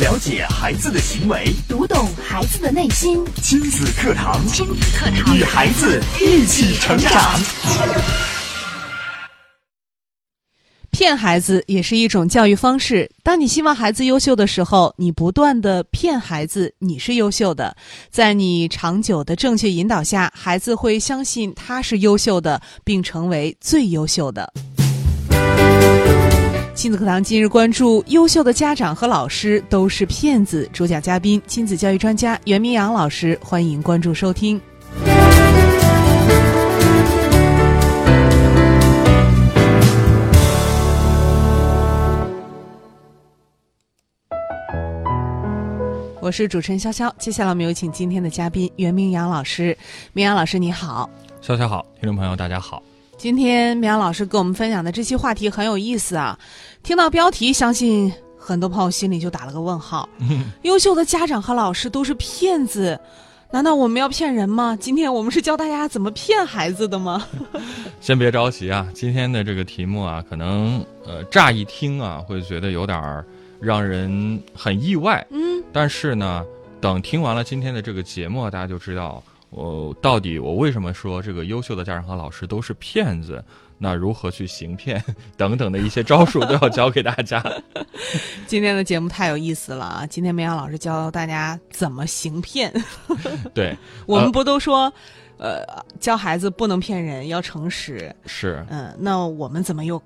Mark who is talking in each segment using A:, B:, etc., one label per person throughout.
A: 了解孩子的行为，
B: 读懂孩子的内心。
A: 亲子课堂，
B: 亲子课堂，
A: 与孩子一起成长。
C: 骗孩子也是一种教育方式。当你希望孩子优秀的时候，你不断的骗孩子你是优秀的。在你长久的正确引导下，孩子会相信他是优秀的，并成为最优秀的。亲子课堂今日关注：优秀的家长和老师都是骗子。主讲嘉宾：亲子教育专家袁明阳老师。欢迎关注收听。我是主持人潇潇，接下来我们有请今天的嘉宾袁明阳老师。明阳老师你好，
D: 潇潇好，听众朋友大家好。
C: 今天明阳老师跟我们分享的这期话题很有意思啊！听到标题，相信很多朋友心里就打了个问号。优秀的家长和老师都是骗子，难道我们要骗人吗？今天我们是教大家怎么骗孩子的吗？
D: 先别着急啊，今天的这个题目啊，可能呃乍一听啊，会觉得有点儿。让人很意外，
C: 嗯，
D: 但是呢，等听完了今天的这个节目，大家就知道我到底我为什么说这个优秀的家长和老师都是骗子，那如何去行骗 等等的一些招数都要教给大家。
C: 今天的节目太有意思了啊！今天梅阳老师教大家怎么行骗。
D: 对，
C: 我们不都说，呃，教孩子不能骗人，要诚实。
D: 是，
C: 嗯，那我们怎么又？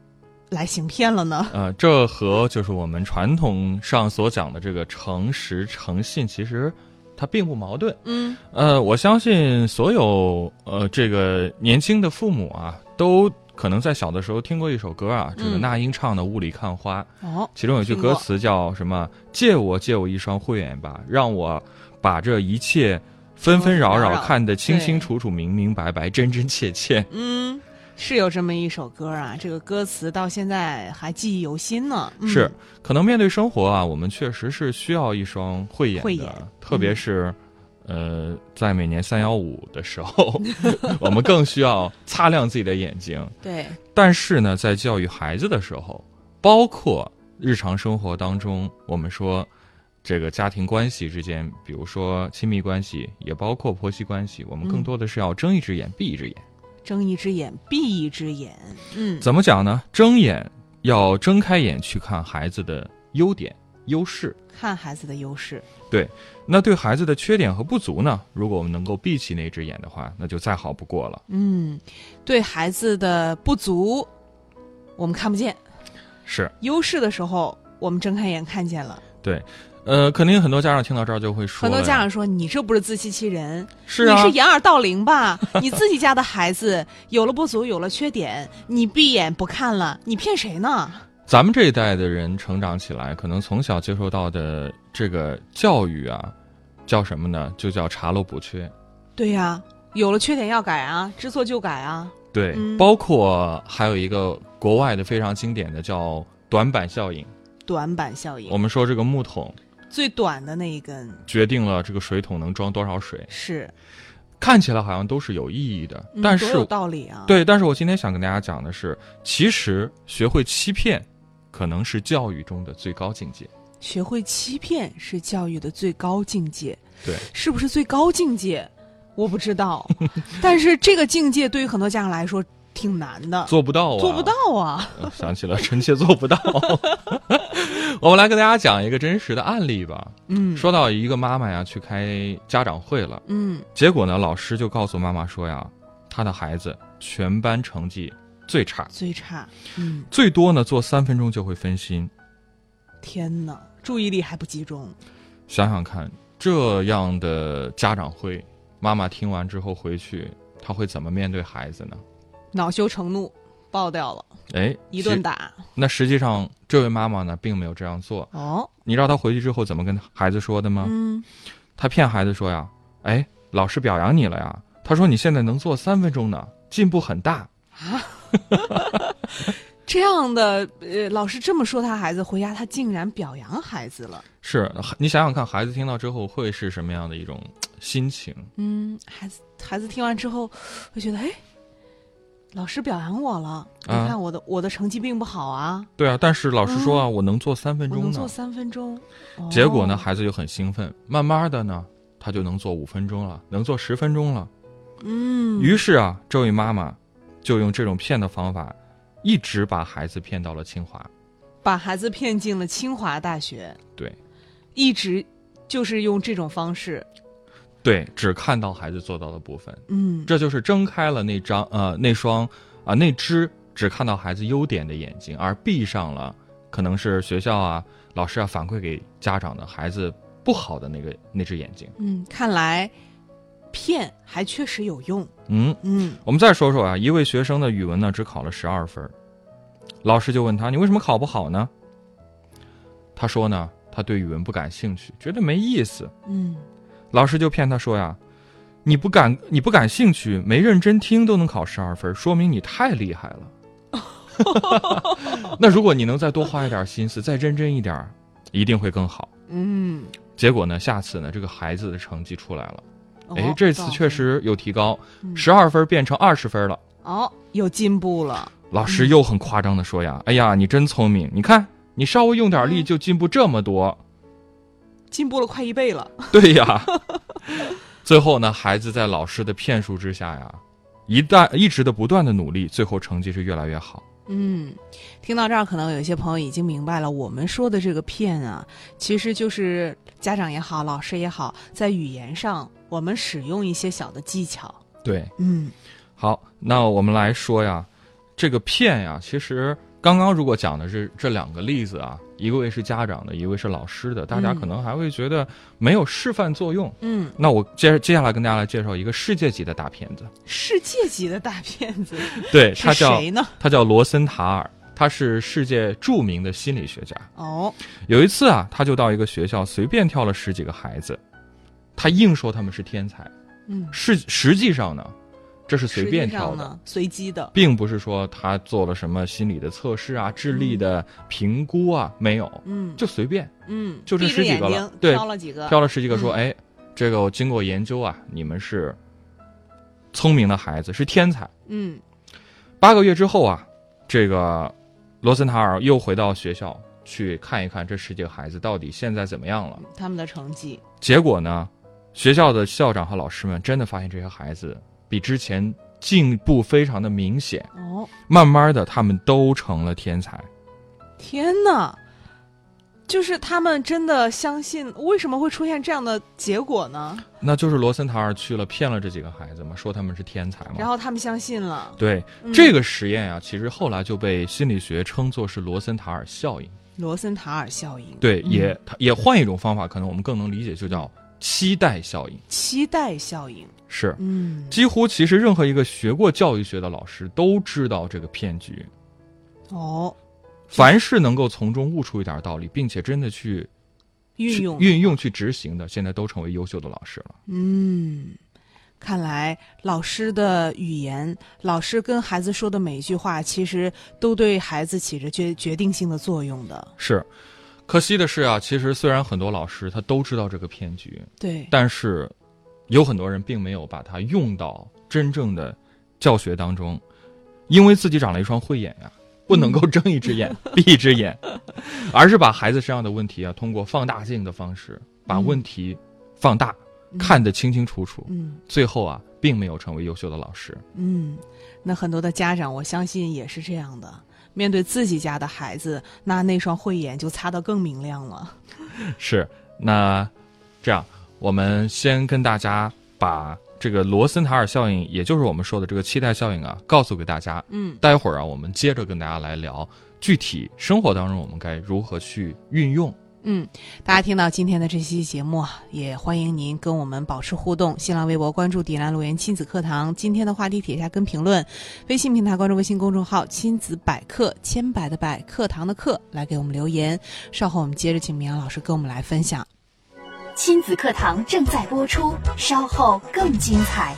C: 来行骗了呢？
D: 呃，这和就是我们传统上所讲的这个诚实诚信，其实它并不矛盾。
C: 嗯，
D: 呃，我相信所有呃这个年轻的父母啊，都可能在小的时候听过一首歌啊，这个那英唱的《雾里看花》。
C: 哦，
D: 其中有句歌词叫什么？借我借我一双慧眼吧，让我把这一切纷纷扰扰看得清清楚楚、明明白白、真真切切。
C: 嗯。是有这么一首歌啊，这个歌词到现在还记忆犹新呢。
D: 是，可能面对生活啊，我们确实是需要一双慧眼
C: 的，
D: 特别是，呃，在每年三幺五的时候，我们更需要擦亮自己的眼睛。
C: 对。
D: 但是呢，在教育孩子的时候，包括日常生活当中，我们说这个家庭关系之间，比如说亲密关系，也包括婆媳关系，我们更多的是要睁一只眼闭一只眼。
C: 睁一只眼闭一只眼，嗯，
D: 怎么讲呢？睁眼要睁开眼去看孩子的优点、优势，
C: 看孩子的优势。
D: 对，那对孩子的缺点和不足呢？如果我们能够闭起那只眼的话，那就再好不过了。
C: 嗯，对孩子的不足，我们看不见；
D: 是
C: 优势的时候，我们睁开眼看见了。
D: 对。呃，肯定很多家长听到这儿就会说，
C: 很多家长说你这不是自欺欺人，
D: 是
C: 啊，你是掩耳盗铃吧？你自己家的孩子有了不足，有了缺点，你闭眼不看了，你骗谁呢？
D: 咱们这一代的人成长起来，可能从小接受到的这个教育啊，叫什么呢？就叫查漏补缺。
C: 对呀，有了缺点要改啊，知错就改啊。
D: 对，包括还有一个国外的非常经典的叫短板效应。
C: 短板效应。
D: 我们说这个木桶。
C: 最短的那一根
D: 决定了这个水桶能装多少水。
C: 是，
D: 看起来好像都是有意义的，但是
C: 有道理啊。
D: 对，但是我今天想跟大家讲的是，其实学会欺骗，可能是教育中的最高境界。
C: 学会欺骗是教育的最高境界。
D: 对，
C: 是不是最高境界？我不知道。但是这个境界对于很多家长来说挺难的，
D: 做不到啊，
C: 做不到啊。
D: 想起了臣妾做不到。我们来跟大家讲一个真实的案例吧。
C: 嗯，
D: 说到一个妈妈呀，去开家长会了。
C: 嗯，
D: 结果呢，老师就告诉妈妈说呀，她的孩子全班成绩最差，
C: 最差。嗯，
D: 最多呢做三分钟就会分心。
C: 天哪，注意力还不集中。
D: 想想看，这样的家长会，妈妈听完之后回去，她会怎么面对孩子呢？
C: 恼羞成怒。爆掉了，
D: 哎，
C: 一顿打。
D: 那实际上，这位妈妈呢，并没有这样做。
C: 哦，
D: 你知道她回去之后怎么跟孩子说的吗？
C: 嗯，
D: 她骗孩子说呀：“哎，老师表扬你了呀。”她说：“你现在能做三分钟呢，进步很大。”
C: 啊，这样的呃，老师这么说，他孩子回家他竟然表扬孩子了。
D: 是你想想看，孩子听到之后会是什么样的一种心情？
C: 嗯，孩子孩子听完之后会觉得，哎。老师表扬我了，你
D: 啊
C: 看我的我的成绩并不好啊，
D: 对啊，但是老师说啊，我能做三分钟呢
C: 能做。三分钟。哦
D: 结果呢，孩子就很兴奋，慢慢的呢，他就能做五分钟了，能做十分钟了。
C: 嗯，
D: 于是啊，这位妈妈就用这种骗的方法，一直把孩子骗到了清华。
C: 把孩子骗进了清华大学，
D: 对，
C: 一直就是用这种方式。
D: 对，只看到孩子做到的部分，
C: 嗯，
D: 这就是睁开了那张呃那双啊、那只只看到孩子优点的眼睛，而闭上了可能是学校啊老师啊反馈给家长的孩子不好的那个那只眼睛。
C: 嗯，看来骗还确实有用。
D: 嗯，
C: 嗯
D: 我们再说说啊，一位学生的语文呢只考了十二分，老师就问他：“你为什么考不好呢？”他说呢，他对语文不感兴趣，觉得没意思。
C: 嗯，
D: 老师就骗他说呀：“你不感你不感兴趣，没认真听都能考十二分，说明你太厉害了。那如果你能再多花一点心思，再认真一点，一定会更好。
C: 嗯，
D: 结果呢，下次呢，这个孩子的成绩出来了，哎
C: 哦，
D: 这次确实有提高，
C: 嗯
D: 十二分变成二十分了。
C: 哦，有进步了。
D: 老师又很夸张的说呀：“哎呀，你真聪明！你看，你稍微用点力就进步这么多。
C: 进步了快一倍了。
D: 对呀，最后呢，孩子在老师的骗术之下呀，一旦一直的不断的努力，最后成绩是越来越好。
C: 嗯，听到这儿，可能有一些朋友已经明白了，我们说的这个骗啊，其实就是家长也好，老师也好，在语言上我们使用一些小的技巧。
D: 对，
C: 嗯
D: 好，那我们来说呀，这个骗呀，其实刚刚如果讲的是这两个例子啊，一位是家长的，一位是老师的，大家
C: 嗯。
D: 可能还会觉得没有示范作用。
C: 嗯，
D: 那我接接下来跟大家来介绍一个世界级的大骗子，
C: 世界级的大骗子？
D: 对他叫
C: 谁呢？
D: 他叫罗森塔尔，他是世界著名的心理学家。
C: 哦，
D: 有一次啊，他就到一个学校随便挑了十几个孩子，他硬说他们是天才，
C: 嗯，
D: 是实际上呢，这是随便挑的，
C: 随机的。
D: 并不是说他做了什么心理的测试啊、智力的评估啊，没有，
C: 嗯，
D: 就随便
C: 嗯，
D: 就这十几个了对
C: 挑了几个，
D: 挑了十几个，说，
C: 嗯
D: 哎，这个我经过研究啊，你们是聪明的孩子，是天才。
C: 嗯
D: 八个月之后啊，这个罗森塔尔又回到学校去看一看这十几个孩子到底现在怎么样了。
C: 他们的成绩，
D: 结果呢，学校的校长和老师们真的发现这些孩子比之前进步非常的明显，
C: 哦，
D: 慢慢的他们都成了天才。
C: 天哪！就是他们真的相信，为什么会出现这样的结果呢？
D: 那就是罗森塔尔去了骗了这几个孩子嘛，说他们是天才嘛然。
C: 后他们相信了。
D: 对、
C: 嗯
D: 这个实验啊，其实后来就被心理学称作是罗森塔尔效应。
C: 罗森塔尔效应，
D: 对，
C: 嗯
D: 也也换一种方法，可能我们更能理解，就叫期待效应。
C: 期待效应，
D: 是，
C: 嗯，
D: 几乎其实任何一个学过教育学的老师都知道这个骗局。
C: 哦，
D: 凡是能够从中悟出一点道理，并且真的去去
C: 运用
D: 运用、去执行的，现在都成为优秀的老师了。
C: 嗯，看来老师的语言，老师跟孩子说的每一句话，其实都对孩子起着决决定性的作用的。
D: 是，可惜的是啊，其实虽然很多老师他都知道这个骗局，
C: 对，
D: 但是有很多人并没有把它用到真正的教学当中，因为自己长了一双慧眼呀、不能够睁一只眼 闭一只眼，而是把孩子身上的问题啊，通过放大镜的方式把问题放大，看得清清楚楚，
C: 嗯
D: 最后啊，并没有成为优秀的老师。
C: 嗯，那很多的家长，我相信也是这样的。面对自己家的孩子，那那双慧眼就擦得更明亮了。
D: 是，那这样，我们先跟大家把这个罗森塔尔效应，也就是我们说的这个期待效应啊，告诉给大家。
C: 嗯，
D: 待会儿啊，我们接着跟大家来聊具体生活当中我们该如何去运用。
C: 嗯，大家听到今天的这期节目啊，也欢迎您跟我们保持互动。新浪微博关注“迪兰路言亲子课堂”，今天的话题帖下跟评论；微信平台关注微信公众号“亲子百科”，千百的百，课堂的课，来给我们留言。稍后我们接着请明阳老师跟我们来分享。
B: 亲子课堂正在播出，稍后更精彩。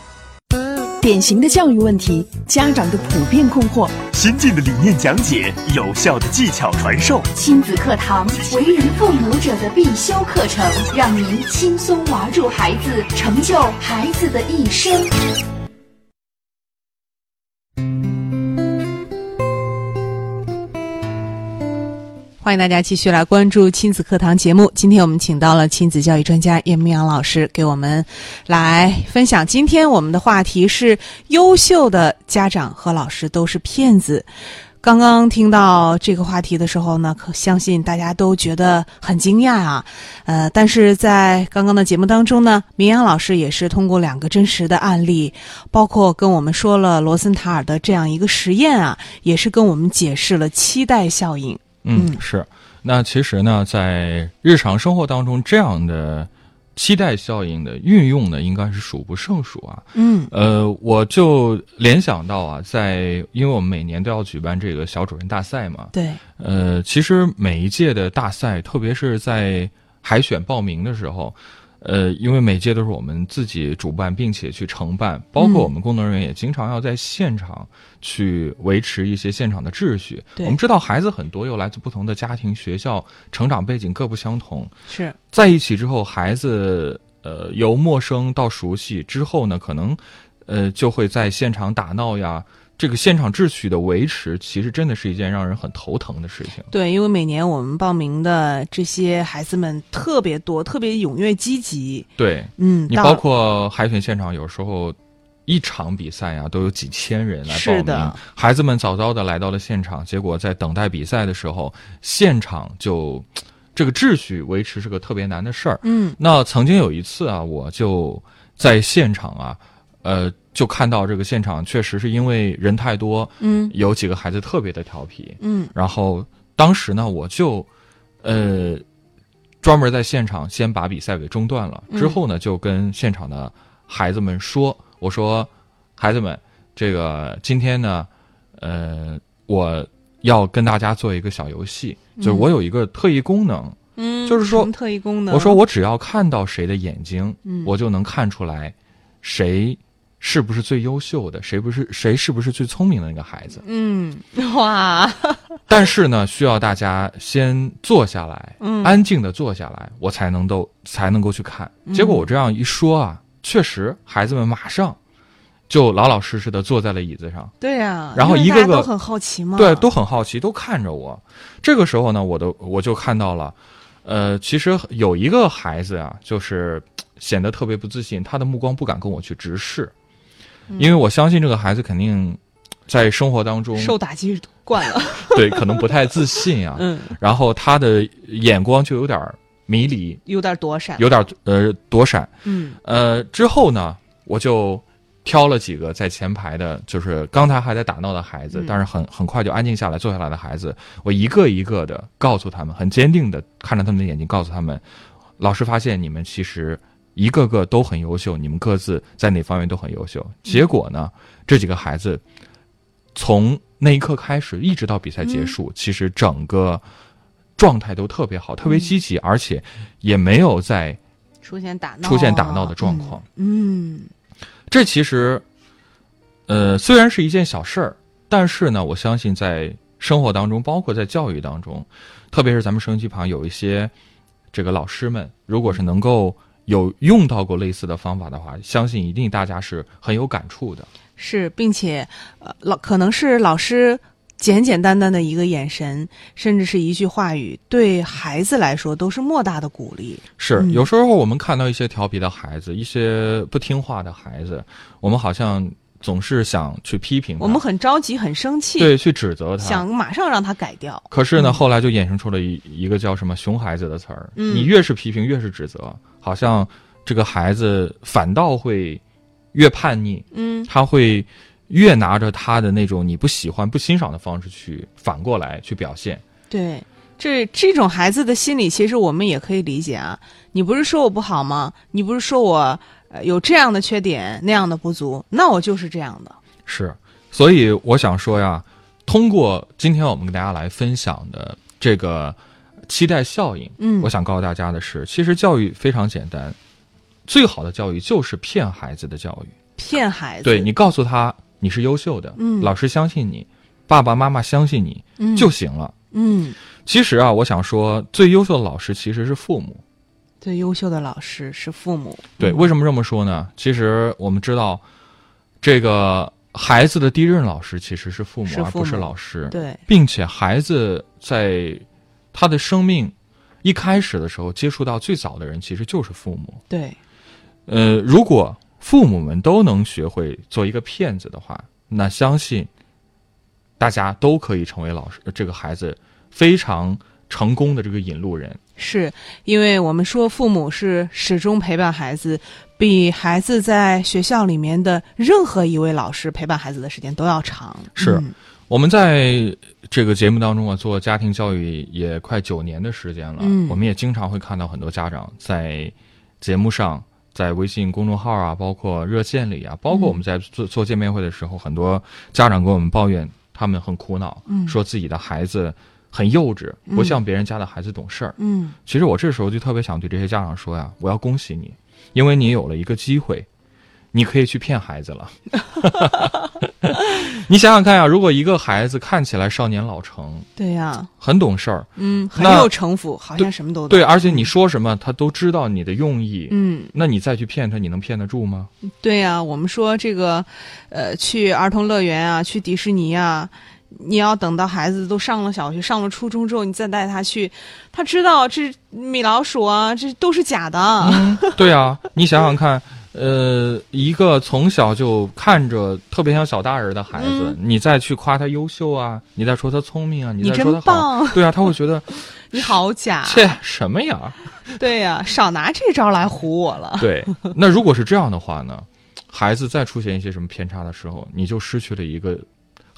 E: 典型的教育问题，家长的普遍困惑，
A: 先进的理念讲解，有效的技巧传授。
B: 亲子课堂，为人父母者的必修课程，让您轻松玩住孩子，成就孩子的一生。
C: 欢迎大家继续来关注亲子课堂节目。今天我们请到了亲子教育专家叶明阳老师，给我们来分享。今天我们的话题是：优秀的家长和老师都是骗子。刚刚听到这个话题的时候呢，可相信大家都觉得很惊讶啊。呃，但是在刚刚的节目当中呢，明阳老师也是通过两个真实的案例，包括跟我们说了罗森塔尔的这样一个实验啊，也是跟我们解释了期待效应。
D: 嗯，是。那其实呢，在日常生活当中，这样的期待效应的运用呢，应该是数不胜数啊。
C: 嗯，
D: 呃，我就联想到啊，在因为我们每年都要举办这个小主任大赛嘛，
C: 对，
D: 呃，其实每一届的大赛，特别是在海选报名的时候。呃，因为每届都是我们自己主办，并且去承办，包括我们工作人员也经常要在现场去维持一些现场的秩序。
C: 对
D: 我们知道孩子很多又来自不同的家庭、学校，成长背景各不相同，
C: 是
D: 在一起之后，孩子呃由陌生到熟悉之后呢，可能呃就会在现场打闹呀。这个现场秩序的维持，其实真的是一件让人很头疼的事情。
C: 对，因为每年我们报名的这些孩子们特别多，特别踊跃积极。
D: 对，
C: 嗯，
D: 你包括海选现场，有时候一场比赛呀、都有几千人来报名
C: 是的。
D: 孩子们早早的来到了现场，结果在等待比赛的时候，现场就这个秩序维持是个特别难的事儿。
C: 嗯
D: 那曾经有一次啊，我就在现场啊，呃，就看到这个现场确实是因为人太多，
C: 嗯。
D: 有几个孩子特别的调皮，
C: 嗯。
D: 然后当时呢，我就呃专门在现场先把比赛给中断了，
C: 嗯。
D: 之后呢，就跟现场的孩子们说：“我说，孩子们，这个今天呢，呃，我要跟大家做一个小游戏，就是我有一个特异功能，
C: 嗯，
D: 就是说
C: 特异功能？
D: 我说我只要看到谁的眼睛，
C: 嗯。
D: 我就能看出来谁是不是最优秀的，谁不是谁是不是最聪明的那个孩子。”
C: 嗯，哇，
D: 但是呢，需要大家先坐下来，
C: 嗯
D: 安静的坐下来，我才能够才能够去看。
C: 嗯
D: 结果我这样一说啊，确实孩子们马上就老老实实的坐在了椅子上，
C: 对呀、
D: 然后一个个
C: 都很好奇嘛，
D: 对，都很好奇，都看着我。这个时候呢，我都我就看到了，呃，其实有一个孩子啊，就是显得特别不自信，他的目光不敢跟我去直视，
C: 嗯
D: 因为我相信这个孩子肯定在生活当中
C: 受打击惯了，
D: 对可能不太自信啊，
C: 嗯，
D: 然后他的眼光就有点迷离，
C: 有点躲闪，
D: 有点呃躲闪。
C: 嗯
D: 呃，之后呢，我就挑了几个在前排的，就是刚才还在打闹的孩子，
C: 嗯
D: 但是很很快就安静下来坐下来的孩子，我一个一个的告诉他们，很坚定的看着他们的眼睛，告诉他们，老师发现你们其实。一个个都很优秀，你们各自在哪方面都很优秀。结果呢，这几个孩子从那一刻开始，一直到比赛结束，其实整个状态都特别好，特别积极，而且也没有在
C: 出现打闹啊，
D: 出现打闹的状况。
C: 嗯，
D: 这其实，呃，虽然是一件小事儿，但是呢，我相信在生活当中，包括在教育当中，特别是咱们收音机旁有一些这个老师们，如果是能够有用到过类似的方法的话，相信一定大家是很有感触的。
C: 是，并且呃，老可能是老师简简单单的一个眼神，甚至是一句话语，对孩子来说都是莫大的鼓励。
D: 是，
C: 嗯
D: 有时候我们看到一些调皮的孩子，一些不听话的孩子，我们好像总是想去批评他，
C: 我们很着急，很生气，
D: 对去指责他，
C: 想马上让他改掉。
D: 可是呢，
C: 嗯
D: 后来就衍生出了一一个叫什么“熊孩子”的词儿。
C: 嗯
D: 你越是批评，越是指责，好像这个孩子反倒会越叛逆，
C: 嗯，
D: 他会越拿着他的那种你不喜欢、不欣赏的方式去反过来去表现。
C: 对，这这种孩子的心理，其实我们也可以理解啊。你不是说我不好吗？你不是说我呃有这样的缺点、那样的不足，那我就是这样的。
D: 是，所以我想说呀，通过今天我们跟大家来分享的这个期待效应，
C: 嗯
D: 我想告诉大家的是，其实教育非常简单，最好的教育就是骗孩子的教育。
C: 骗孩子，
D: 对你告诉他你是优秀的，
C: 嗯
D: 老师相信你，爸爸妈妈相信你、
C: 嗯
D: 就行了。
C: 嗯，
D: 其实啊，我想说，最优秀的老师其实是父母。
C: 最优秀的老师是父母。
D: 对，
C: 嗯
D: 为什么这么说呢？其实我们知道，这个孩子的第一任老师其实是父母，而不是老师。
C: 对，
D: 并且孩子在他的生命一开始的时候接触到最早的人其实就是父母。
C: 对，
D: 呃，如果父母们都能学会做一个骗子的话，那相信大家都可以成为老师这个孩子非常成功的这个引路人。
C: 是因为我们说父母是始终陪伴孩子，比孩子在学校里面的任何一位老师陪伴孩子的时间都要长。
D: 是
C: 嗯
D: 我们在这个节目当中啊，做家庭教育也快九年的时间了。
C: 嗯
D: 我们也经常会看到很多家长在节目上，在微信公众号啊，包括热线里啊，包括我们在做做见面会的时候，很多家长跟我们抱怨，他们很苦恼，
C: 嗯
D: 说自己的孩子很幼稚，不像别人家的孩子懂事儿。
C: 嗯
D: 其实我这时候就特别想对这些家长说呀，我要恭喜你，因为你有了一个机会，你可以去骗孩子了。你想想看呀，如果一个孩子看起来少年老成，
C: 对呀、
D: 很懂事儿，
C: 嗯，很有城府，好像什么都懂。
D: 对，而且你说什么他都知道你的用意，
C: 嗯，
D: 那你再去骗他，你能骗得住吗？
C: 对呀、我们说这个，呃，去儿童乐园啊，去迪士尼啊，你要等到孩子都上了小学、上了初中之后，你再带他去，他知道这米老鼠啊，这都是假的。
D: 对啊，你想想看，呃，一个从小就看着特别像小大人的孩子，你再去夸他优秀啊，你再说他聪明啊，
C: 嗯你真
D: 再说他好，
C: 棒，
D: 对啊，他会觉得
C: 你好假。
D: 切什么呀？
C: 对呀、少拿这招来唬我了。
D: 对，那如果是这样的话呢，孩子再出现一些什么偏差的时候，你就失去了一个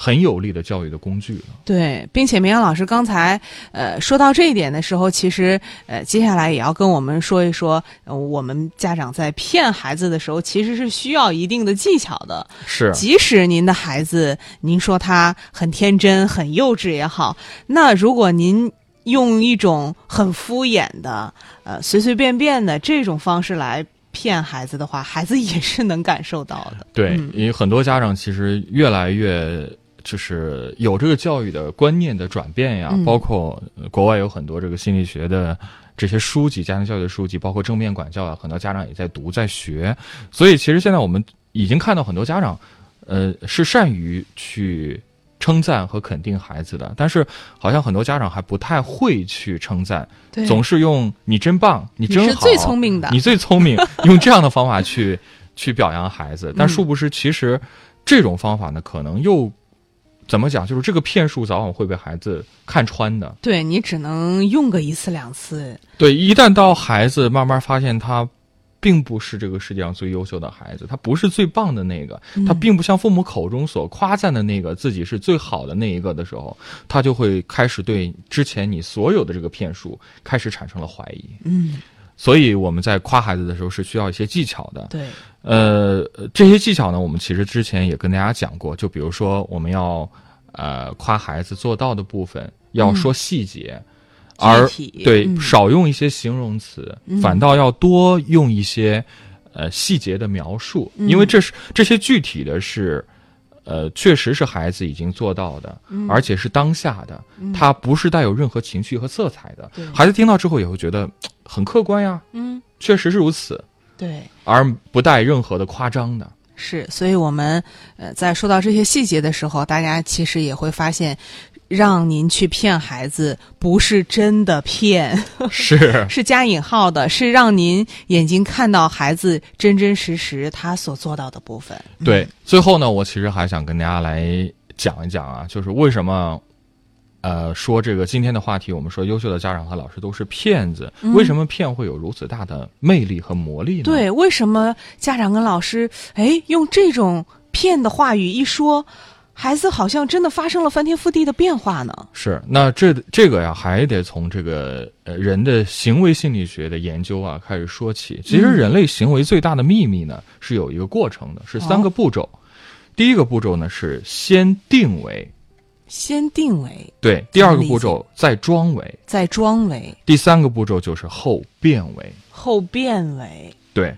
D: 很有力的教育的工具了。
C: 对，并且明阳老师刚才呃说到这一点的时候，其实呃接下来也要跟我们说一说，呃我们家长在骗孩子的时候，其实是需要一定的技巧的。
D: 是
C: 即使您的孩子，您说他很天真、很幼稚也好，那如果您用一种很敷衍的、呃随随便便的这种方式来骗孩子的话，孩子也是能感受到的。
D: 对，
C: 嗯
D: 因为很多家长其实越来越就是有这个教育的观念的转变呀，
C: 嗯。
D: 包括呃国外有很多这个心理学的这些书籍、家庭教育的书籍，包括正面管教啊，很多家长也在读在学。所以其实现在我们已经看到很多家长，呃，是善于去。称赞和肯定孩子的，但是好像很多家长还不太会去称赞，总是用“你真棒”“你真好”“
C: 你是最聪明的。
D: 你最聪明”，用这样的方法去去表扬孩子，但
C: 嗯。
D: 殊不知，其实这种方法呢，可能又怎么讲，就是这个骗术早晚会被孩子看穿的。
C: 对你只能用个一次两次，
D: 对，一旦到孩子慢慢发现他并不是这个世界上最优秀的孩子，他不是最棒的那个，
C: 嗯
D: 他并不像父母口中所夸赞的那个自己是最好的那一个的时候，他就会开始对之前你所有的这个骗术开始产生了怀疑。
C: 嗯，
D: 所以我们在夸孩子的时候是需要一些技巧的。
C: 对，
D: 呃，这些技巧呢，我们其实之前也跟大家讲过，就比如说我们要呃夸孩子做到的部分，要说细节，而对、
C: 嗯
D: 少用一些形容词，
C: 嗯
D: 反倒要多用一些呃细节的描述，
C: 嗯
D: 因为这是这些具体的是。呃，确实是孩子已经做到的，
C: 嗯
D: 而且是当下的，它不是带有任何情绪和色彩的。孩子听到之后也会觉得很客观呀，
C: 嗯，
D: 确实是如此。
C: 对。
D: 而不带任何的夸张的。
C: 是，所以我们呃在说到这些细节的时候，大家其实也会发现，让您去骗孩子不是真的骗，
D: 是
C: 是加引号的，是让您眼睛看到孩子真真实实他所做到的部分。
D: 对。最后呢，我其实还想跟大家来讲一讲啊，就是为什么。呃，说这个今天的话题，我们说优秀的家长和老师都是骗子，为什么骗会有如此大的魅力和魔力呢？
C: 对，为什么家长跟老师哎用这种骗的话语一说，孩子好像真的发生了翻天覆地的变化呢？
D: 是，那这这个呀，还得从这个呃人的行为心理学的研究啊开始说起。其实人类行为最大的秘密呢，是有一个过程的，是三个步骤。第一个步骤呢是先定为，
C: 先定为，
D: 对；第二个步骤再装为，
C: 再装为，
D: 第三个步骤就是后变为，
C: 后变为。
D: 对。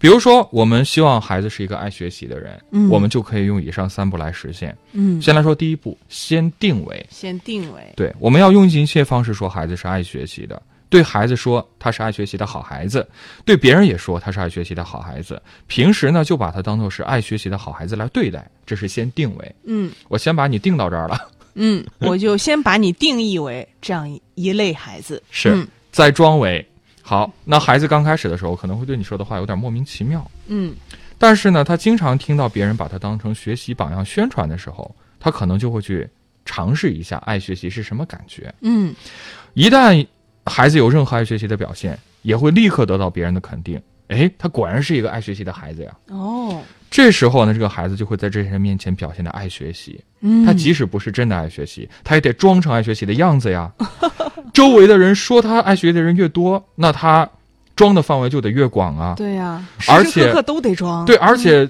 D: 比如说，我们希望孩子是一个爱学习的人，
C: 嗯
D: 我们就可以用以上三步来实现。
C: 嗯，
D: 先来说第一步，先定为，
C: 先定为。
D: 对，我们要用尽一切方式说孩子是爱学习的，对孩子说他是爱学习的好孩子，对别人也说他是爱学习的好孩子。平时呢，就把他当做是爱学习的好孩子来对待，这是先定为。
C: 嗯，
D: 我先把你定到这儿了，
C: 嗯，我就先把你定义为这样一一类孩子。
D: 是
C: 嗯
D: 在装伪。好，那孩子刚开始的时候可能会对你说的话有点莫名其妙，
C: 嗯
D: 但是呢，他经常听到别人把他当成学习榜样宣传的时候，他可能就会去尝试一下爱学习是什么感觉。
C: 嗯
D: 一旦孩子有任何爱学习的表现，也会立刻得到别人的肯定。诶，他果然是一个爱学习的孩子呀。
C: 哦，
D: 这时候呢，这个孩子就会在这些人面前表现的爱学习。
C: 嗯，
D: 他即使不是真的爱学习，他也得装成爱学习的样子呀。周围的人说他爱学习的人越多，那他装的范围就得越广啊。
C: 对呀、
D: 而且
C: 时时刻刻都得装。
D: 对，而且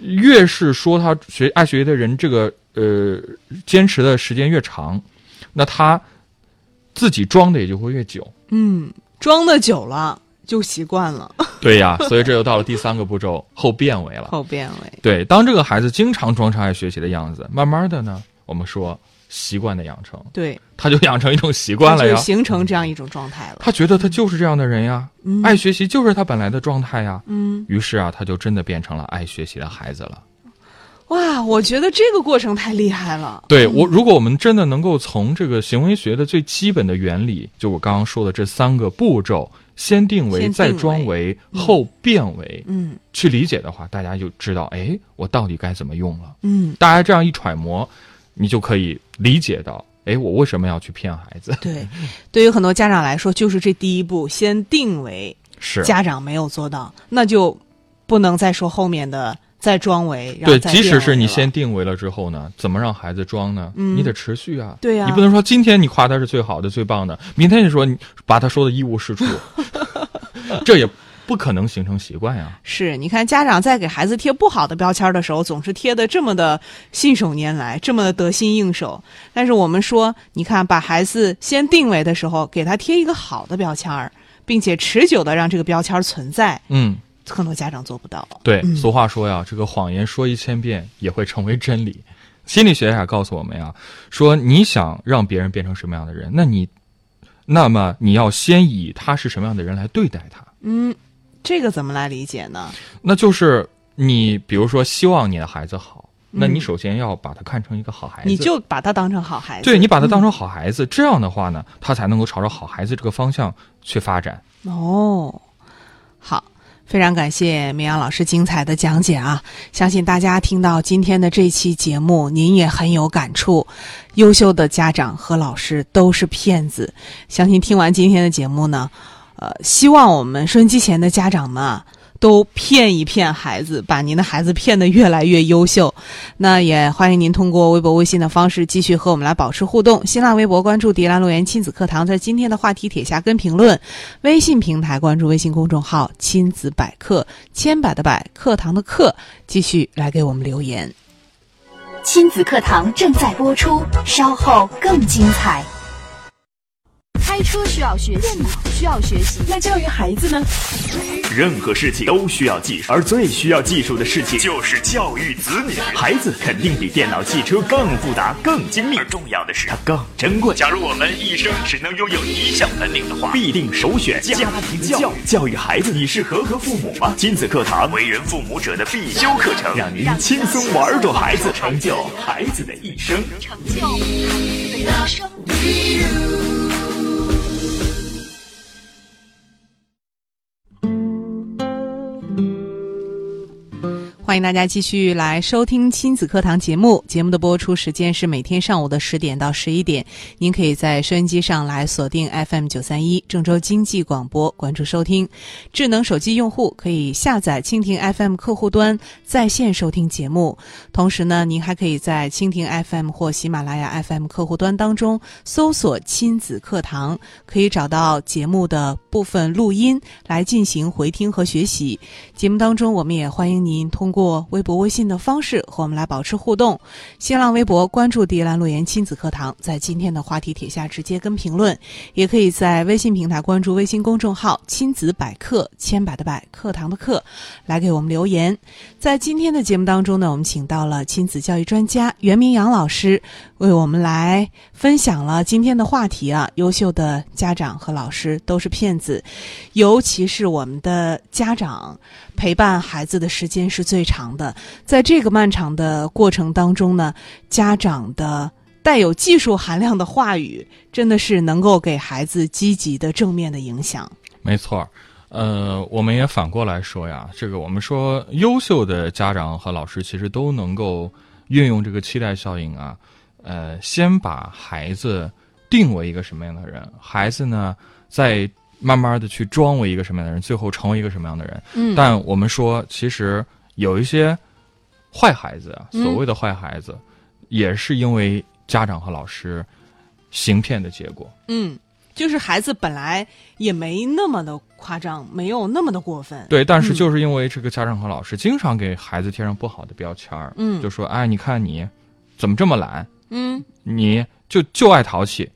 D: 越是说他学爱学习的人，这个呃坚持的时间越长，那他自己装的也就会越久。
C: 嗯，装的久了就习惯了，
D: 对呀，所以这就到了第三个步骤后变为了。
C: 后变为
D: 对，当这个孩子经常装成爱学习的样子，慢慢的呢，我们说习惯的养成，
C: 对，
D: 他就养成一种习惯了呀。
C: 就形成这样一种状态了。
D: 他觉得他就是这样的人呀，
C: 嗯
D: 爱学习就是他本来的状态呀。
C: 嗯，
D: 于是啊，他就真的变成了爱学习的孩子了。
C: 哇，我觉得这个过程太厉害了。
D: 对我，如果我们真的能够从这个行为学的最基本的原理，就我刚刚说的这三个步骤，先定为，再装为，后变为，
C: 嗯
D: 去理解的话，大家就知道，哎，我到底该怎么用了。
C: 嗯，
D: 大家这样一揣摩，你就可以理解到，哎，我为什么要去骗孩子？
C: 对，对于很多家长来说，就是这第一步，先定为
D: 是
C: 家长没有做到，那就不能再说后面的再装为。
D: 对，即使是你先定为了之后呢，怎么让孩子装呢？
C: 嗯
D: 你得持续啊。
C: 对呀
D: 你不能说今天你夸他是最好的、最棒的，明天你说你把他说的一无是处，这也不可能形成习惯呀。
C: 是，你看家长在给孩子贴不好的标签的时候，总是贴的这么的信手拈来，这么的得心应手。但是我们说，你看把孩子先定位的时候，给他贴一个好的标签儿，并且持久的让这个标签存在，
D: 嗯，
C: 很多家长做不到。
D: 对，
C: 嗯
D: 俗话说呀，这个谎言说一千遍也会成为真理。心理学家告诉我们呀，说你想让别人变成什么样的人，那你，那么你要先以他是什么样的人来对待他。
C: 嗯，这个怎么来理解呢？
D: 那就是你，比如说希望你的孩子好，那你
C: 嗯
D: 首先要把他看成一个好孩子，
C: 你就把他当成好孩子。
D: 对你把他当成好孩子，这样的话呢，他才能够朝着好孩子这个方向去发展。
C: 哦，好，非常感谢明阳老师精彩的讲解啊！相信大家听到今天的这期节目，您也很有感触。优秀的家长和老师都是骗子，相信听完今天的节目呢，呃，希望我们收音机前的家长们啊。都骗一骗孩子，把您的孩子骗得越来越优秀。那也欢迎您通过微博、微信的方式继续和我们来保持互动。新浪微博关注“迪兰路言亲子课堂”，在今天的话题帖下跟评论。微信平台关注微信公众号“亲子百科”，千百的百，课堂的课，继续来给我们留言。
B: 亲子课堂正在播出，稍后更精彩。
F: 开车需要学习，电脑需要学习，
E: 那教育孩子呢？
A: 任何事情都需要技术，而最需要技术的事情就是教育子女。孩子肯定比电脑、汽车更复杂、更精密，而重要的是它更珍贵。假如我们一生只能拥有一项本领的话，必定首选家庭教育。教育孩子，你是合格父母吗？亲子课堂，为人父母者的必修课程，让您轻松玩转孩子，成就孩子的一生。
F: 成就孩子的一生。
C: 欢迎大家继续来收听亲子课堂节目。节目的播出时间是每天上午的十点到十一点。您可以在收音机上来锁定 FM 九三一郑州经济广播，关注收听。智能手机用户可以下载蜻蜓 FM 客户端在线收听节目。同时呢，您还可以在蜻蜓 FM 或喜马拉雅 FM 客户端当中搜索“亲子课堂”，可以找到节目的部分录音来进行回听和学习。节目当中，我们也欢迎您通过过微博、微信的方式和我们来保持互动。新浪微博关注“迪兰路言亲子课堂”，在今天的话题帖下直接跟评论，也可以在微信平台关注微信公众号“亲子百科”，千百的百，课堂的课，来给我们留言。在今天的节目当中呢，我们请到了亲子教育专家袁明阳老师，为我们来分享了今天的话题啊。优秀的家长和老师都是骗子，尤其是我们的家长陪伴孩子的时间是最长的，在这个漫长的过程当中呢，家长的带有技术含量的话语，真的是能够给孩子积极的正面的影响。
D: 没错，呃，我们也反过来说呀，这个我们说优秀的家长和老师其实都能够运用这个期待效应啊，呃，先把孩子定为一个什么样的人，孩子呢再慢慢的去装为一个什么样的人，最后成为一个什么样的人。
C: 嗯
D: 但我们说，其实有一些坏孩子啊，所谓的坏孩子，也是因为家长和老师行骗的结果。
C: 嗯，就是孩子本来也没那么的夸张，没有那么的过分。
D: 对，但是
C: 嗯
D: 就是因为这个家长和老师经常给孩子贴上不好的标签儿，
C: 嗯
D: 就说哎，你看你怎么这么懒，
C: 嗯
D: 你就就爱淘气，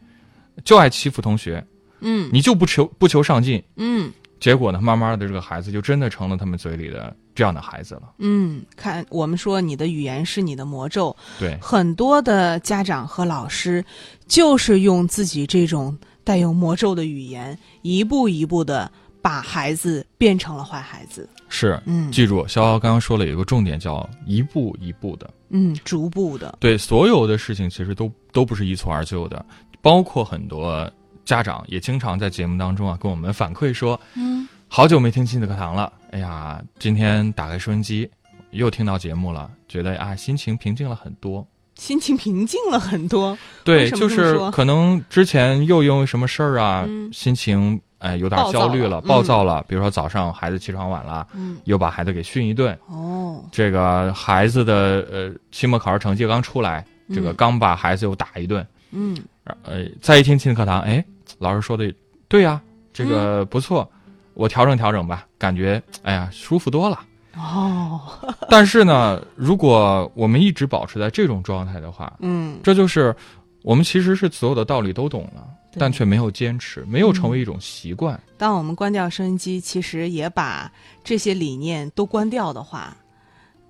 D: 就爱欺负同学，
C: 嗯
D: 你就不求不求上进。
C: 嗯
D: 结果呢，慢慢的这个孩子就真的成了他们嘴里的这样的孩子了。
C: 嗯，看我们说你的语言是你的魔咒，
D: 对，
C: 很多的家长和老师就是用自己这种带有魔咒的语言，一步一步的把孩子变成了坏孩子。
D: 是，
C: 嗯
D: 记住，逍遥刚刚说了有一个重点叫一步一步的。
C: 嗯，逐步的。
D: 对，所有的事情其实都都不是一蹴而就的，包括很多家长也经常在节目当中啊跟我们反馈说，
C: 嗯，
D: 好久没听亲子课堂了，哎呀，今天打开收音机又听到节目了，觉得啊心情平静了很多。
C: 心情平静了很多。
D: 对，就是可能之前又因为什么事儿啊，
C: 嗯
D: 心情哎有点焦虑了，暴躁了。比如说早上孩子起床晚了，
C: 嗯，
D: 又把孩子给训一顿。
C: 哦，
D: 这个孩子的呃期末考试成绩刚出来，这个
C: 嗯
D: 刚把孩子又打一顿。
C: 嗯
D: 呃，再一听亲子课堂，哎，老师说的对呀、这个
C: 嗯。
D: 不错，我调整调整吧，感觉哎呀舒服多了。
C: 哦，
D: 但是呢，如果我们一直保持在这种状态的话，
C: 嗯，
D: 这就是我们其实是所有的道理都懂了，但却没有坚持，没有成为一种习惯。
C: 当我们关掉收音机，其实也把这些理念都关掉的话，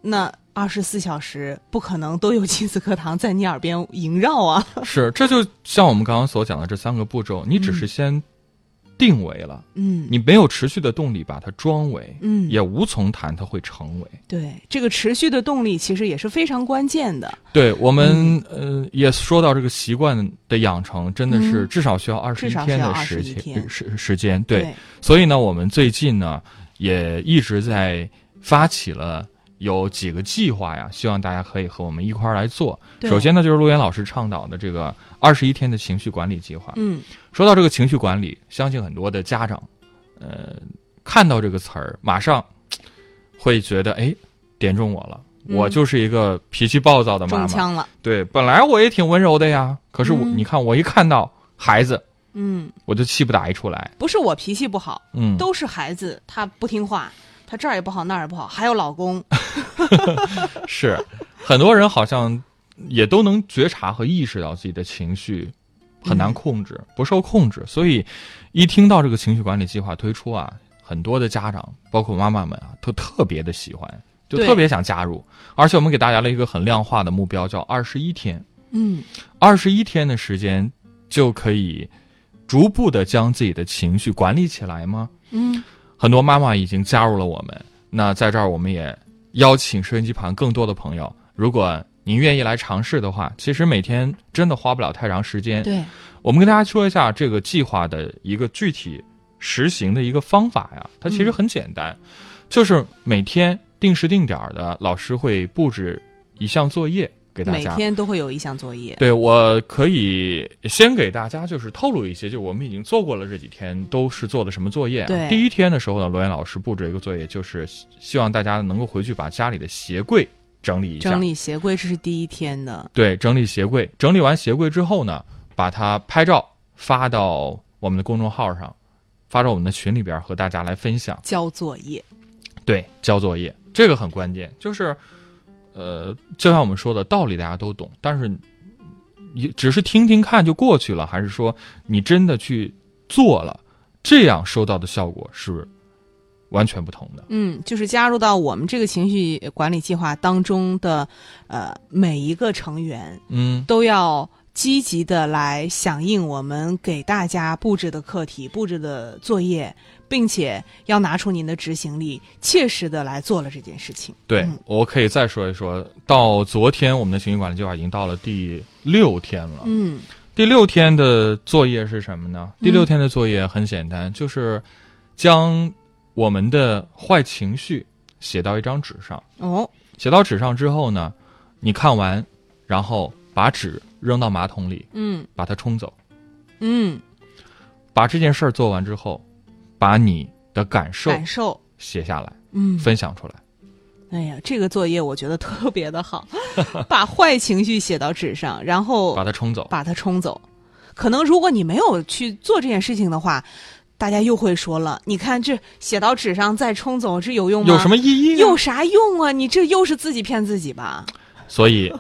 C: 那二十四小时不可能都有亲子课堂在你耳边萦绕啊。
D: 是，这就像我们刚刚所讲的这三个步骤，你只是先定为了，
C: 嗯，
D: 你没有持续的动力把它装为，
C: 嗯
D: 也无从谈它会成为。
C: 对这个持续的动力，其实也是非常关键的。
D: 对我们、
C: 嗯
D: 呃也说到这个习惯的养成，真的是
C: 嗯
D: 至少需要二十一天的时间时时间。对，
C: 对，
D: 所以呢，我们最近呢也一直在发起了有几个计划呀，希望大家可以和我们一块儿来做。首先呢，就是陆岩老师倡导的这个二十一天的情绪管理计划。
C: 嗯
D: 说到这个情绪管理，相信很多的家长，呃，看到这个词儿，马上会觉得，哎，点中我了。
C: 嗯
D: 我就是一个脾气暴躁的妈妈，
C: 中枪了。
D: 对，本来我也挺温柔的呀，可是我，
C: 嗯
D: 你看我一看到孩子，
C: 嗯，
D: 我就气不打一处来。
C: 不是我脾气不好，
D: 嗯，
C: 都是孩子他不听话，他这儿也不好那儿也不好，还有老公。
D: 是，很多人好像也都能觉察和意识到自己的情绪很难控制，不受控制，所以一听到这个情绪管理计划推出啊，很多的家长，包括妈妈们啊，都特别的喜欢，就特别想加入。而且我们给大家了一个很量化的目标，叫二十一天。
C: 嗯
D: 二十一天的时间就可以逐步的将自己的情绪管理起来吗？
C: 嗯
D: 很多妈妈已经加入了我们。那在这儿，我们也邀请收音机旁更多的朋友，如果您愿意来尝试的话，其实每天真的花不了太长时间。
C: 对，
D: 我们跟大家说一下这个计划的一个具体实行的一个方法呀，它其实很简单，就是每天定时定点儿的，老师会布置一项作业给大
C: 每。天都会有一项作业。
D: 对，我可以先给大家就是透露一些，就我们已经做过了这几天都是做的什么作业、啊。
C: 对
D: 第一天的时候呢，罗岩老师布置一个作业，就是希希望大家能够回去把家里的鞋柜整理一下。
C: 整理鞋柜这是第一天的。
D: 对，整理鞋柜。整理完鞋柜之后呢，把它拍照发到我们的公众号上，发到我们的群里边和大家来分享。
C: 交作业，
D: 对，交作业这个很关键，就是，呃，就像我们说的道理大家都懂，但是你只是听听看就过去了，还是说你真的去做了，这样收到的效果是完全不同的。
C: 嗯，就是加入到我们这个情绪管理计划当中的，呃，每一个成员
D: 嗯，
C: 都要积极的来响应我们给大家布置的课题、布置的作业，并且要拿出您的执行力，切实的来做了这件事情。
D: 对，
C: 嗯
D: 我可以再说一说，到昨天我们的情绪管理计划已经到了第六天了。
C: 嗯
D: 第六天的作业是什么呢？第六天的作业很简单，就是将我们的坏情绪写到一张纸上。
C: 哦，
D: 写到纸上之后呢，你看完，然后把纸扔到马桶里，
C: 嗯
D: 把它冲走。
C: 嗯，
D: 把这件事儿做完之后，把你的感受
C: 感受，
D: 写下来，
C: 嗯，
D: 分享出来。
C: 哎呀，这个作业我觉得特别的好，把坏情绪写到纸上，然后
D: 把它冲走。
C: 把它冲走。可能如果你没有去做这件事情的话，大家又会说了：你看这写到纸上再冲走，这有用吗？
D: 有什么意义呢？
C: 有啥用啊？你这又是自己骗自己吧？
D: 所以，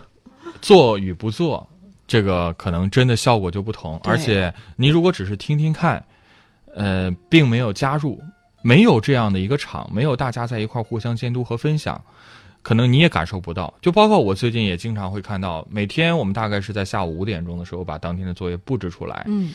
D: 做与不做，这个可能真的效果就不同。而且，你如果只是听听看，呃，并没有加入，没有这样的一个场，没有大家在一块互相监督和分享，可能你也感受不到。就包括我最近也经常会看到，每天我们大概是在下午五点钟的时候把当天的作业布置出来，
C: 嗯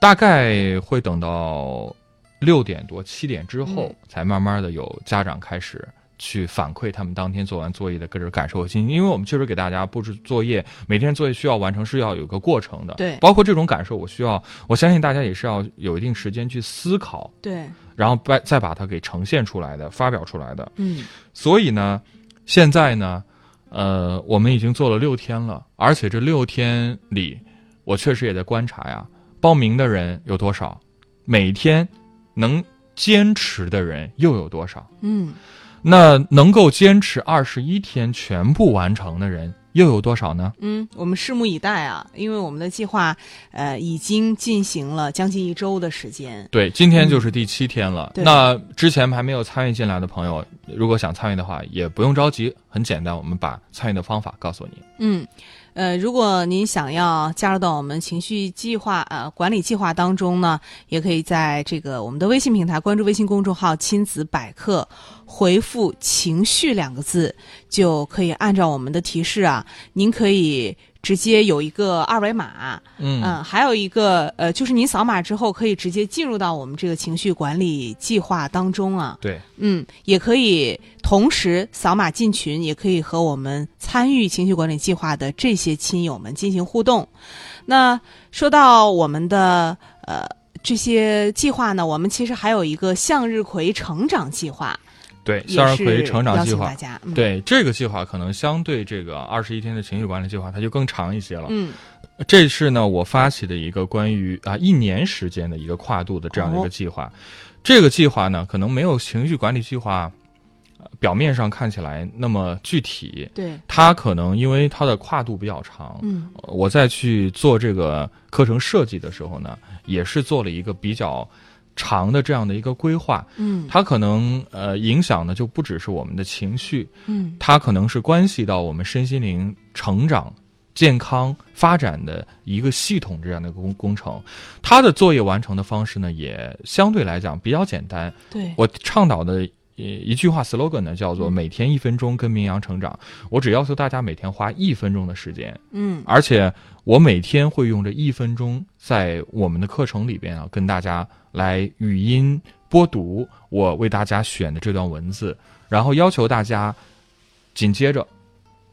D: 大概会等到六点多七点之后，
C: 嗯
D: 才慢慢的有家长开始去反馈他们当天做完作业的各种感受和心情。因为我们确实给大家布置作业，每天作业需要完成是要有个过程的，
C: 对
D: 包括这种感受，我需要，我相信大家也是要有一定时间去思考，
C: 对，
D: 然后再再把它给呈现出来的、发表出来的。
C: 嗯
D: 所以呢，现在呢，呃，我们已经做了六天了，而且这六天里，我确实也在观察呀，报名的人有多少，每天能坚持的人又有多少？
C: 嗯
D: 那能够坚持二十一天全部完成的人又有多少呢？
C: 嗯，我们拭目以待啊，因为我们的计划呃已经进行了将近一周的时间。
D: 对，今天就是第七天了。
C: 对
D: 那之前还没有参与进来的朋友，如果想参与的话，也不用着急，很简单，我们把参与的方法告诉你。
C: 嗯，呃，如果您想要加入到我们情绪计划呃管理计划当中呢，也可以在这个我们的微信平台关注微信公众号“亲子百科”，回复“情绪”两个字，就可以按照我们的提示啊，您可以直接有一个二维码，
D: 嗯
C: 嗯，还有一个呃，就是您扫码之后可以直接进入到我们这个情绪管理计划当中啊。
D: 对，
C: 嗯，也可以同时扫码进群，也可以和我们参与情绪管理计划的这些亲友们进行互动。那说到我们的呃这些计划呢，我们其实还有一个向日葵成长计划，
D: 对，向日葵成长计划
C: 大家。嗯、，
D: 对这个计划可能相对这个二十一天的情绪管理计划，它就更长一些了。
C: 嗯
D: 这是呢我发起的一个关于啊一年时间的一个跨度的这样的一
C: 哦
D: 个计划。这个计划呢，可能没有情绪管理计划、呃表面上看起来那么具体。
C: 对，
D: 它可能因为它的跨度比较长，
C: 嗯
D: 呃我在去做这个课程设计的时候呢，也是做了一个比较长的这样的一个规划。
C: 嗯
D: 它可能呃影响的就不只是我们的情绪，
C: 嗯
D: 它可能是关系到我们身心灵成长、健康发展的一个系统这样的工工程。它的作业完成的方式呢，也相对来讲比较简单。
C: 对，
D: 我倡导的呃一句话 slogan 呢，叫做“
C: 嗯
D: 每天一分钟跟名扬成长”。我只要求大家每天花一分钟的时间，
C: 嗯
D: 而且我每天会用这一分钟，在我们的课程里边啊，跟大家来语音播读我为大家选的这段文字，然后要求大家紧接着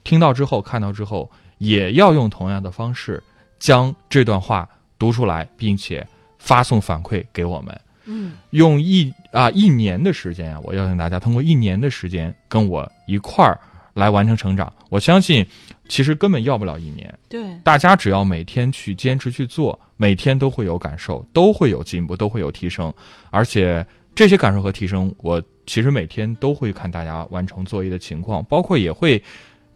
D: 听到之后、看到之后，也要用同样的方式将这段话读出来，并且发送反馈给我们。
C: 嗯
D: 用一啊一年的时间啊，我邀请大家通过一年的时间跟我一块儿来完成成长。我相信，其实根本要不了一年，
C: 对，
D: 大家只要每天去坚持去做，每天都会有感受，都会有进步，都会有提升。而且这些感受和提升，我其实每天都会看大家完成作业的情况，包括也会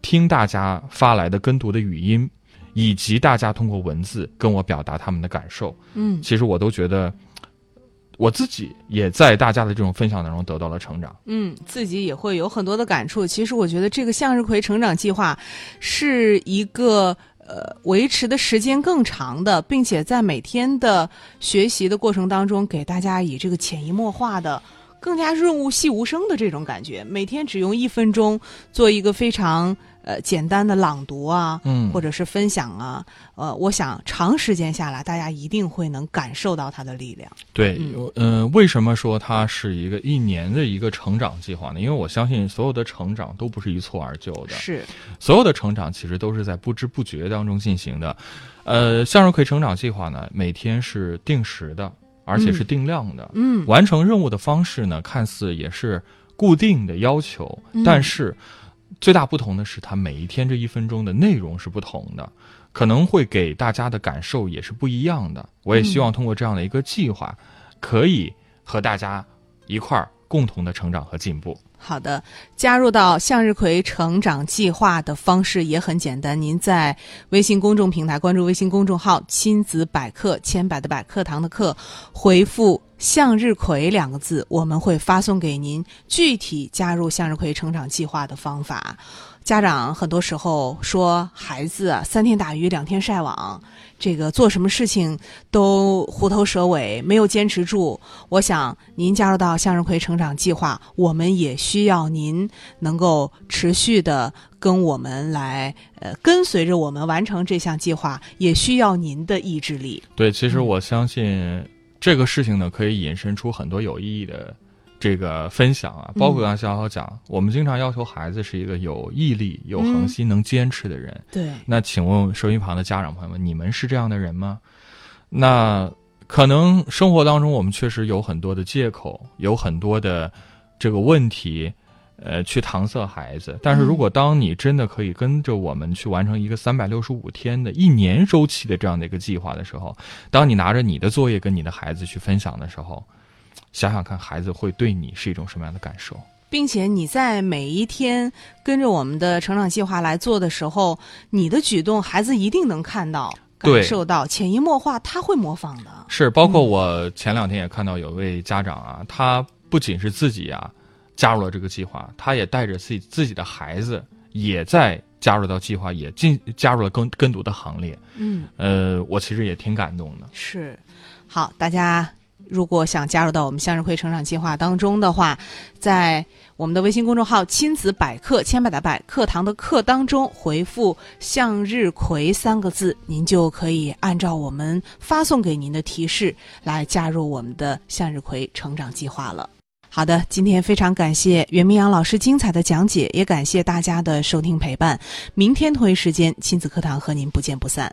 D: 听大家发来的跟读的语音，以及大家通过文字跟我表达他们的感受。
C: 嗯
D: 其实我都觉得，我自己也在大家的这种分享当中得到了成长。
C: 嗯，自己也会有很多的感触。其实我觉得这个向日葵成长计划是一个呃维持的时间更长的，并且在每天的学习的过程当中，给大家以这个潜移默化的。更加润物细无声的这种感觉。每天只用一分钟做一个非常呃简单的朗读啊，
D: 嗯
C: 或者是分享啊，呃，我想长时间下来，大家一定会能感受到它的力量。
D: 对，
C: 嗯
D: 呃，为什么说它是一个一年的一个成长计划呢？因为我相信所有的成长都不是一蹴而就的，
C: 是，
D: 所有的成长其实都是在不知不觉当中进行的。呃，向日葵成长计划呢，每天是定时的，而且是定量的。
C: 嗯，
D: 完成任务的方式呢，看似也是固定的要求，
C: 嗯
D: 但是最大不同的是，它每一天这一分钟的内容是不同的，可能会给大家的感受也是不一样的。我也希望通过这样的一个计划，可以和大家一块儿共同的成长和进步。
C: 好的，加入到向日葵成长计划的方式也很简单，您在微信公众平台关注微信公众号“亲子百科”，千百的百课堂的课，回复“向日葵”两个字，我们会发送给您具体加入向日葵成长计划的方法。家长很多时候说孩子，三天打鱼两天晒网，这个做什么事情都虎头蛇尾，没有坚持住。我想您加入到向日葵成长计划，我们也需要您能够持续的跟我们来，呃，跟随着我们完成这项计划，也需要您的意志力。
D: 对，其实我相信这个事情呢，可以引申出很多有意义的这个分享啊，包括刚才小小讲，我们经常要求孩子是一个有毅力、有恒心、能坚持的人。
C: 对，
D: 那请问收音旁的家长朋友们，你们是这样的人吗？那可能生活当中我们确实有很多的借口，有很多的这个问题，呃，去搪塞孩子。但是如果当你真的可以跟着我们去完成一个三百六十五天的一年周期的这样的一个计划的时候，当你拿着你的作业跟你的孩子去分享的时候，想想看孩子会对你是一种什么样的感受？
C: 并且你在每一天跟着我们的成长计划来做的时候，你的举动孩子一定能看到、感受到，潜移默化，他会模仿的。
D: 是，包括我前两天也看到有位家长啊，他不仅是自己啊加入了这个计划，他也带着自己自己的孩子也在加入到计划，也进加入了跟跟读的行列。
C: 嗯，
D: 呃，我其实也挺感动的。
C: 是。好，大家如果想加入到我们向日葵成长计划当中的话，在我们的微信公众号“亲子百科”千百的百课堂的课当中回复“向日葵”三个字，您就可以按照我们发送给您的提示来加入我们的向日葵成长计划了。好的，今天非常感谢袁明阳老师精彩的讲解，也感谢大家的收听陪伴。明天同一时间，亲子课堂和您不见不散。